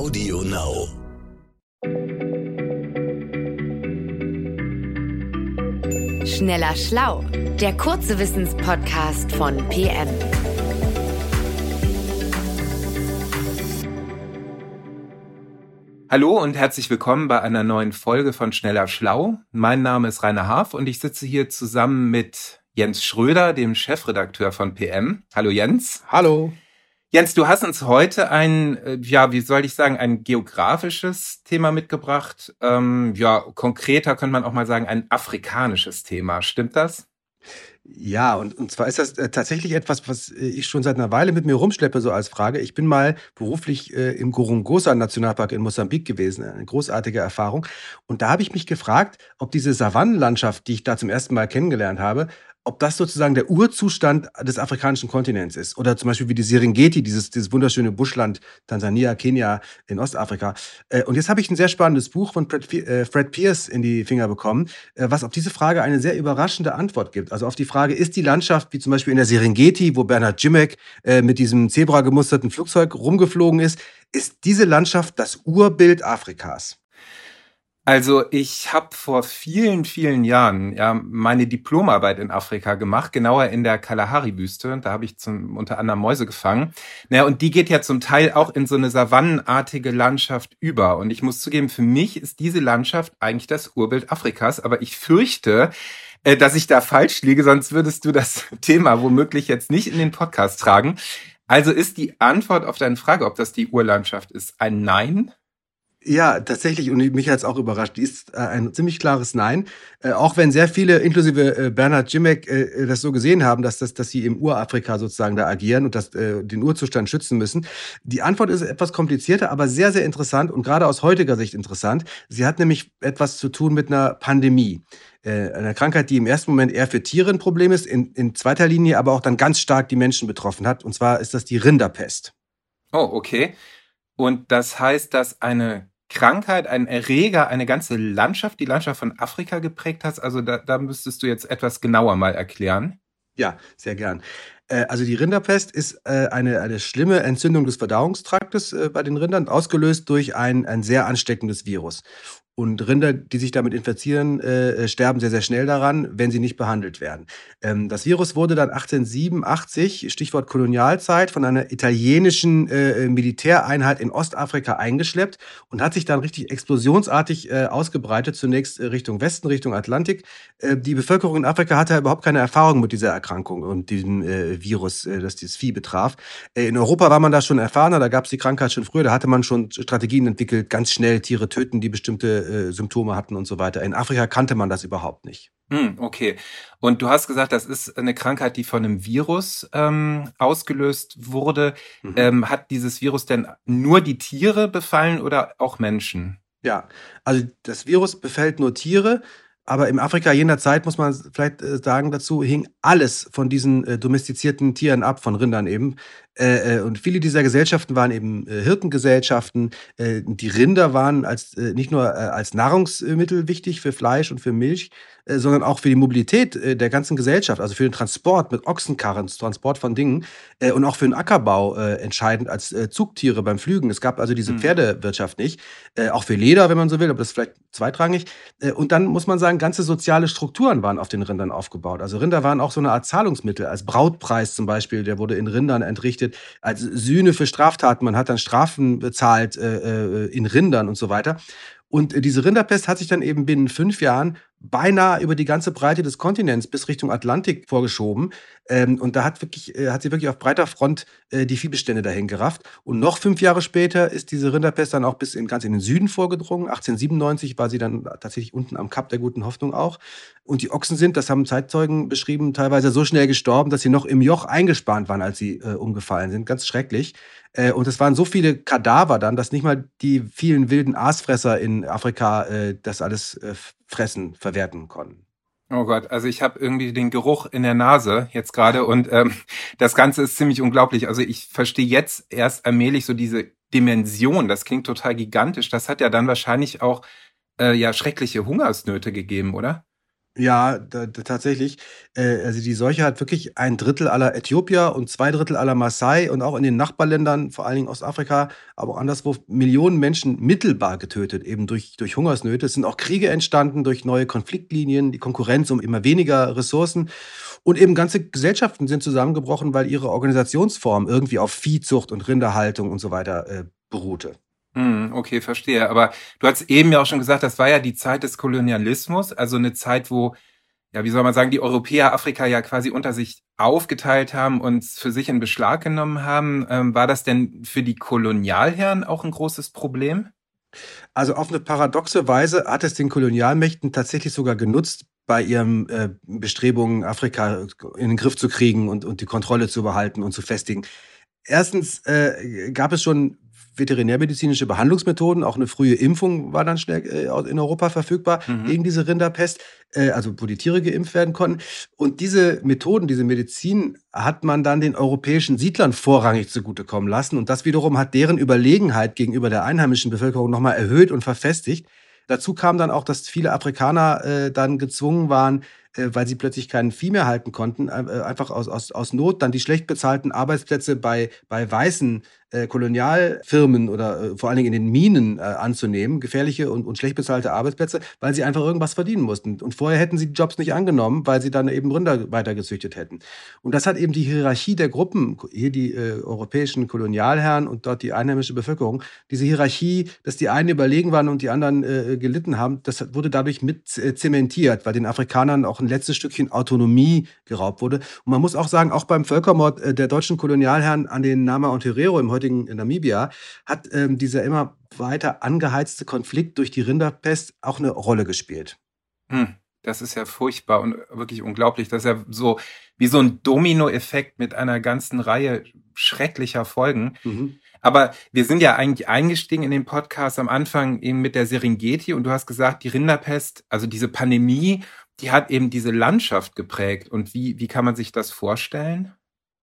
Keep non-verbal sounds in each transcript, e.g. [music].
Audio Now. Schneller Schlau, der kurze Wissenspodcast von PM. Hallo und herzlich willkommen bei einer neuen Folge von Schneller Schlau. Mein Name ist Rainer Haaf und ich sitze hier zusammen mit Jens Schröder, dem Chefredakteur von PM. Hallo Jens. Hallo. Jens, du hast uns heute ein, äh, ja, wie soll ich sagen, ein geografisches Thema mitgebracht. Ähm, ja, konkreter könnte man auch mal sagen, ein afrikanisches Thema. Stimmt das? Ja, und, und zwar ist das äh, tatsächlich etwas, was äh, ich schon seit einer Weile mit mir rumschleppe, so als Frage. Ich bin mal beruflich äh, im Gorongosa Nationalpark in Mosambik gewesen, eine großartige Erfahrung. Und da habe ich mich gefragt, ob diese Savannenlandschaft, die ich da zum ersten Mal kennengelernt habe, ob das sozusagen der Urzustand des afrikanischen Kontinents ist. Oder zum Beispiel wie die Serengeti, dieses, dieses wunderschöne Buschland, Tansania, Kenia in Ostafrika. Äh, und jetzt habe ich ein sehr spannendes Buch von Fred, äh, Pierce in die Finger bekommen, äh, was auf diese Frage eine sehr überraschende Antwort gibt. Also auf die Frage, ist die Landschaft, wie zum Beispiel in der Serengeti, wo Bernhard Jimek mit diesem Zebra gemusterten Flugzeug rumgeflogen ist, ist diese Landschaft das Urbild Afrikas? Also ich habe vor vielen, vielen Jahren ja meine Diplomarbeit in Afrika gemacht, genauer in der Kalahari-Wüste. Da habe ich zum, unter anderem Mäuse gefangen. Naja, und die geht ja zum Teil auch in so eine savannenartige Landschaft über. Und ich muss zugeben, für mich ist diese Landschaft eigentlich das Urbild Afrikas. Aber ich fürchte, äh, dass ich da falsch liege, sonst würdest du das [laughs] Thema womöglich jetzt nicht in den Podcast tragen. Also ist die Antwort auf deine Frage, ob das die Urlandschaft ist, ein Nein? Ja, tatsächlich, und mich hat es auch überrascht. Die ist äh, ein ziemlich klares Nein. Äh, auch wenn sehr viele, inklusive äh, Bernhard Jimek, äh, äh, das so gesehen haben, dass, das, dass sie im Urafrika sozusagen da agieren und das, äh, den Urzustand schützen müssen. Die Antwort ist etwas komplizierter, aber sehr, sehr interessant und gerade aus heutiger Sicht interessant. Sie hat nämlich etwas zu tun mit einer Pandemie. Einer Krankheit, die im ersten Moment eher für Tiere ein Problem ist, in, in zweiter Linie aber auch dann ganz stark die Menschen betroffen hat. Und zwar ist das die Rinderpest. Oh, okay. Und das heißt, dass eine Krankheit, ein Erreger, eine ganze Landschaft, die Landschaft von Afrika geprägt hat. Also da, da müsstest du jetzt etwas genauer mal erklären. Ja, sehr gern. Äh, also die Rinderpest ist äh, eine, eine schlimme Entzündung des Verdauungstraktes äh, bei den Rindern, ausgelöst durch ein, ein sehr ansteckendes Virus. Und Rinder, die sich damit infizieren, äh, sterben sehr, sehr schnell daran, wenn sie nicht behandelt werden. Ähm, das Virus wurde dann 1887, Stichwort Kolonialzeit, von einer italienischen äh, Militäreinheit in Ostafrika eingeschleppt und hat sich dann richtig explosionsartig äh, ausgebreitet, zunächst äh, Richtung Westen, Richtung Atlantik. Äh, die Bevölkerung in Afrika hatte überhaupt keine Erfahrung mit dieser Erkrankung und diesem äh, Virus, das dieses Vieh betraf. in Europa war man da schon erfahrener, da gab es die Krankheit schon früher, da hatte man schon Strategien entwickelt, ganz schnell Tiere töten, die bestimmte äh, Symptome hatten und so weiter. In Afrika kannte man das überhaupt nicht. Hm, okay. Und du hast gesagt, das ist eine Krankheit, die von einem Virus ähm, ausgelöst wurde. Mhm. Ähm, hat dieses Virus denn nur die Tiere befallen oder auch Menschen? Ja, also das Virus befällt nur Tiere. Aber im Afrika jener Zeit, muss man vielleicht äh, sagen dazu, hing alles von diesen äh, domestizierten Tieren ab, von Rindern eben. Äh, äh, und viele dieser Gesellschaften waren eben äh, Hirtengesellschaften. Äh, die Rinder waren als, äh, nicht nur äh, als Nahrungsmittel wichtig für Fleisch und für Milch, sondern auch für die Mobilität der ganzen Gesellschaft, also für den Transport mit Ochsenkarren, Transport von Dingen und auch für den Ackerbau entscheidend als Zugtiere beim Flügen. Es gab also diese mhm. Pferdewirtschaft nicht, auch für Leder, wenn man so will, aber das ist vielleicht zweitrangig. und dann muss man sagen, ganze soziale Strukturen waren auf den Rindern aufgebaut. Also Rinder waren auch so eine Art Zahlungsmittel, als Brautpreis zum Beispiel, der wurde in Rindern entrichtet, als Sühne für Straftaten. Man hat dann Strafen bezahlt in Rindern und so weiter. Und diese Rinderpest hat sich dann eben binnen fünf Jahren beinahe über die ganze Breite des Kontinents bis Richtung Atlantik vorgeschoben. Ähm, und da hat, wirklich, äh, hat sie wirklich auf breiter Front äh, die Viehbestände dahin gerafft. Und noch fünf Jahre später ist diese Rinderpest dann auch bis in, ganz in den Süden vorgedrungen. 1897 war sie dann tatsächlich unten am Kap der Guten Hoffnung auch. Und die Ochsen sind, das haben Zeitzeugen beschrieben, teilweise so schnell gestorben, dass sie noch im Joch eingespannt waren, als sie äh, umgefallen sind. Ganz schrecklich. Äh, und es waren so viele Kadaver dann, dass nicht mal die vielen wilden Aasfresser in Afrika äh, das alles äh, fressen, verwerten konnten. Oh Gott, also ich habe irgendwie den Geruch in der Nase jetzt gerade und ähm, [laughs] das Ganze ist ziemlich unglaublich. Also ich verstehe jetzt erst allmählich so diese Dimension. Das klingt total gigantisch. Das hat ja dann wahrscheinlich auch äh, ja schreckliche Hungersnöte gegeben, oder? Ja, da, da, tatsächlich. Äh, also die Seuche hat wirklich ein Drittel aller Äthiopier und zwei Drittel aller Maasai und auch in den Nachbarländern, vor allen Dingen Ostafrika, aber auch anderswo, Millionen Menschen mittelbar getötet, eben durch, durch Hungersnöte. Es sind auch Kriege entstanden durch neue Konfliktlinien, die Konkurrenz um immer weniger Ressourcen. Und eben ganze Gesellschaften sind zusammengebrochen, weil ihre Organisationsform irgendwie auf Viehzucht und Rinderhaltung und so weiter äh, beruhte. Hm, okay, verstehe. Aber du hast eben ja auch schon gesagt, das war ja die Zeit des Kolonialismus, also eine Zeit, wo, ja, wie soll man sagen, die Europäer Afrika ja quasi unter sich aufgeteilt haben und für sich in Beschlag genommen haben. Ähm, war das denn für die Kolonialherren auch ein großes Problem? Also auf eine paradoxe Weise hat es den Kolonialmächten tatsächlich sogar genutzt, bei ihren äh, Bestrebungen, Afrika in den Griff zu kriegen und, und die Kontrolle zu behalten und zu festigen. Erstens äh, gab es schon veterinärmedizinische Behandlungsmethoden. Auch eine frühe Impfung war dann schnell äh, in Europa verfügbar mhm. gegen diese Rinderpest, äh, also wo die Tiere geimpft werden konnten. Und diese Methoden, diese Medizin hat man dann den europäischen Siedlern vorrangig zugutekommen lassen. Und das wiederum hat deren Überlegenheit gegenüber der einheimischen Bevölkerung nochmal erhöht und verfestigt. Dazu kam dann auch, dass viele Afrikaner äh, dann gezwungen waren, äh, weil sie plötzlich keinen Vieh mehr halten konnten, äh, einfach aus, aus, aus Not dann die schlecht bezahlten Arbeitsplätze bei, bei weißen äh, Kolonialfirmen oder äh, vor allen Dingen in den Minen äh, anzunehmen, gefährliche und, und schlecht bezahlte Arbeitsplätze, weil sie einfach irgendwas verdienen mussten. Und vorher hätten sie die Jobs nicht angenommen, weil sie dann eben Rinder weitergezüchtet hätten. Und das hat eben die Hierarchie der Gruppen, hier die äh, europäischen Kolonialherren und dort die einheimische Bevölkerung, diese Hierarchie, dass die einen überlegen waren und die anderen äh, gelitten haben, das wurde dadurch mit äh, zementiert, weil den Afrikanern auch ein letztes Stückchen Autonomie geraubt wurde. Und man muss auch sagen, auch beim Völkermord der deutschen Kolonialherren an den Nama und Herero im heutigen Namibia, hat ähm, dieser immer weiter angeheizte Konflikt durch die Rinderpest auch eine Rolle gespielt. Hm, das ist ja furchtbar und wirklich unglaublich. Das ist ja so wie so ein Dominoeffekt mit einer ganzen Reihe schrecklicher Folgen. Mhm. Aber wir sind ja eigentlich eingestiegen in den Podcast am Anfang eben mit der Serengeti und du hast gesagt, die Rinderpest, also diese Pandemie, die hat eben diese Landschaft geprägt. Und wie, wie kann man sich das vorstellen?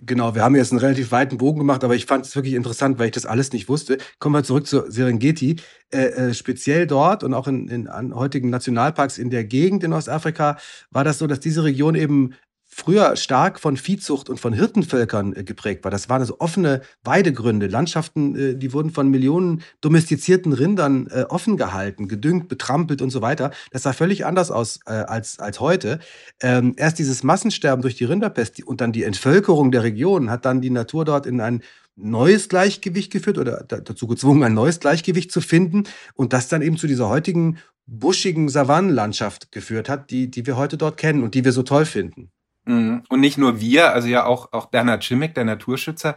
Genau, wir haben jetzt einen relativ weiten Bogen gemacht, aber ich fand es wirklich interessant, weil ich das alles nicht wusste. Kommen wir zurück zu Serengeti. Äh, äh, speziell dort und auch in, in heutigen Nationalparks in der Gegend in Ostafrika war das so, dass diese Region eben früher stark von Viehzucht und von Hirtenvölkern äh, geprägt war. Das waren also offene Weidegründe, Landschaften, äh, die wurden von Millionen domestizierten Rindern äh, offen gehalten, gedüngt, betrampelt und so weiter. Das sah völlig anders aus als, als heute. Ähm, erst dieses Massensterben durch die Rinderpest und dann die Entvölkerung der Region hat dann die Natur dort in ein neues Gleichgewicht geführt oder dazu gezwungen, ein neues Gleichgewicht zu finden und das dann eben zu dieser heutigen buschigen Savannenlandschaft geführt hat, die, die wir heute dort kennen und die wir so toll finden. Mhm. Und nicht nur wir, also ja auch, auch Bernhard Schimmick, der Naturschützer,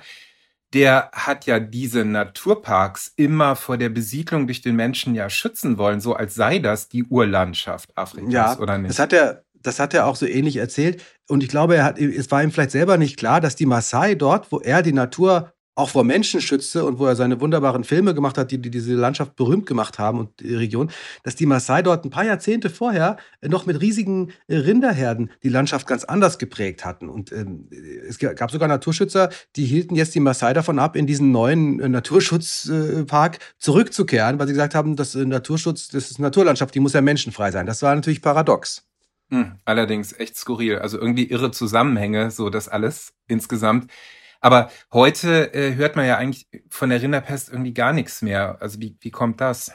der hat ja diese Naturparks immer vor der Besiedlung durch den Menschen ja schützen wollen, so als sei das die Urlandschaft Afrikas, ja, oder nicht? Das hat er, das hat er auch so ähnlich erzählt. Und ich glaube, er hat, es war ihm vielleicht selber nicht klar, dass die Maasai dort, wo er die Natur auch vor Menschen schützte und wo er seine wunderbaren Filme gemacht hat, die, die diese Landschaft berühmt gemacht haben und die Region, dass die Maasai dort ein paar Jahrzehnte vorher noch mit riesigen äh, Rinderherden die Landschaft ganz anders geprägt hatten. Und ähm, es gab sogar Naturschützer, die hielten jetzt die Maasai davon ab, in diesen neuen äh, Naturschutzpark zurückzukehren, weil sie gesagt haben, dass äh, Naturschutz, das ist Naturlandschaft, die muss ja menschenfrei sein. Das war natürlich paradox. Hm, allerdings echt skurril. Also irgendwie irre Zusammenhänge, so das alles insgesamt. Aber heute äh, hört man ja eigentlich von der Rinderpest irgendwie gar nichts mehr. Also wie, wie kommt das?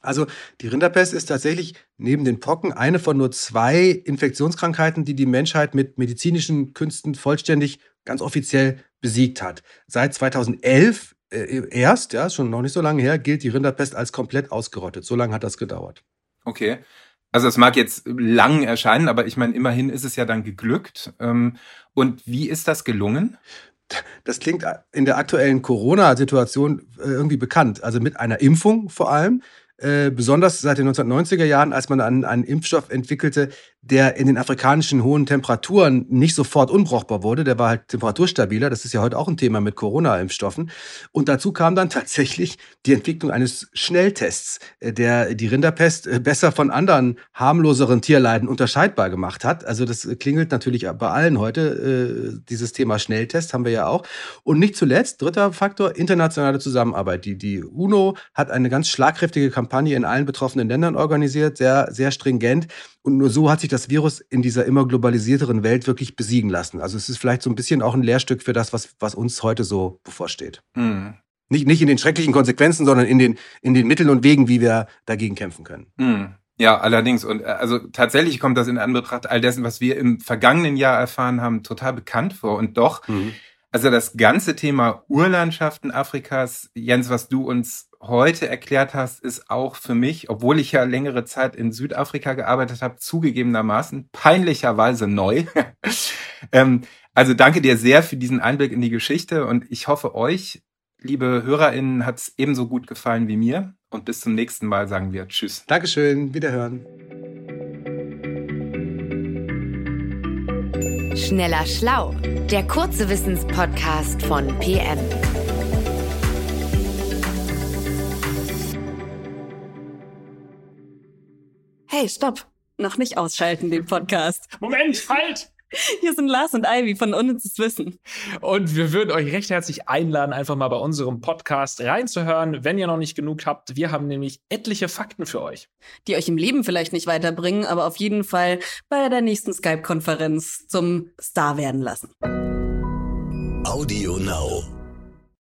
Also die Rinderpest ist tatsächlich neben den Pocken eine von nur zwei Infektionskrankheiten, die die Menschheit mit medizinischen Künsten vollständig, ganz offiziell besiegt hat. Seit 2011 äh, erst, ja, schon noch nicht so lange her, gilt die Rinderpest als komplett ausgerottet. So lange hat das gedauert. Okay. Also es mag jetzt lang erscheinen, aber ich meine, immerhin ist es ja dann geglückt. Ähm, und wie ist das gelungen? Das klingt in der aktuellen Corona-Situation äh, irgendwie bekannt. Also mit einer Impfung vor allem. Äh, besonders seit den 1990er Jahren, als man einen, einen Impfstoff entwickelte, der in den afrikanischen hohen Temperaturen nicht sofort unbrauchbar wurde. Der war halt temperaturstabiler. Das ist ja heute auch ein Thema mit Corona-Impfstoffen. Und dazu kam dann [laughs] tatsächlich die Entwicklung eines Schnelltests, äh, der die Rinderpest äh, besser von anderen harmloseren Tierleiden unterscheidbar gemacht hat. Also das klingelt natürlich bei allen heute. Dieses Thema Schnelltest haben wir ja auch. Und nicht zuletzt, dritter Faktor, internationale Zusammenarbeit. Die, die UNO hat eine ganz schlagkräftige Kampagne in allen betroffenen Ländern organisiert, sehr, sehr stringent Und nur so hat sich das Virus in dieser immer globalisierteren Welt wirklich besiegen lassen. Also es ist vielleicht so ein bisschen auch ein Lehrstück für das, was, was uns heute so bevorsteht. Mhm. Nicht, nicht in den schrecklichen Konsequenzen, sondern in den, in den Mitteln und Wegen, wie wir dagegen kämpfen können. Mhm. Ja, allerdings. Und äh, also tatsächlich kommt das in Anbetracht all dessen, was wir im vergangenen Jahr erfahren haben, total bekannt vor. Und doch, mhm. Also das ganze Thema Urlandschaften Afrikas, Jens, was du uns heute erklärt hast, ist auch für mich, obwohl ich ja längere Zeit in Südafrika gearbeitet habe, zugegebenermaßen peinlicherweise neu. [laughs] ähm, also danke dir sehr für diesen Einblick in die Geschichte und ich hoffe euch, liebe HörerInnen, hat es ebenso gut gefallen wie mir. Und bis zum nächsten Mal sagen wir Tschüss. Dankeschön, wiederhören. Schneller Schlau, der kurze Wissenspodcast von PM. Hey, stopp! Noch nicht ausschalten, den Podcast. Moment, halt! Hier sind Lars und Ivy von Unnützes Wissen. Und wir würden euch recht herzlich einladen, einfach mal bei unserem Podcast reinzuhören, wenn ihr noch nicht genug habt. Wir haben nämlich etliche Fakten für euch. Die euch im Leben vielleicht nicht weiterbringen, aber auf jeden Fall bei der nächsten Skype-Konferenz zum Star werden lassen. Audio Now.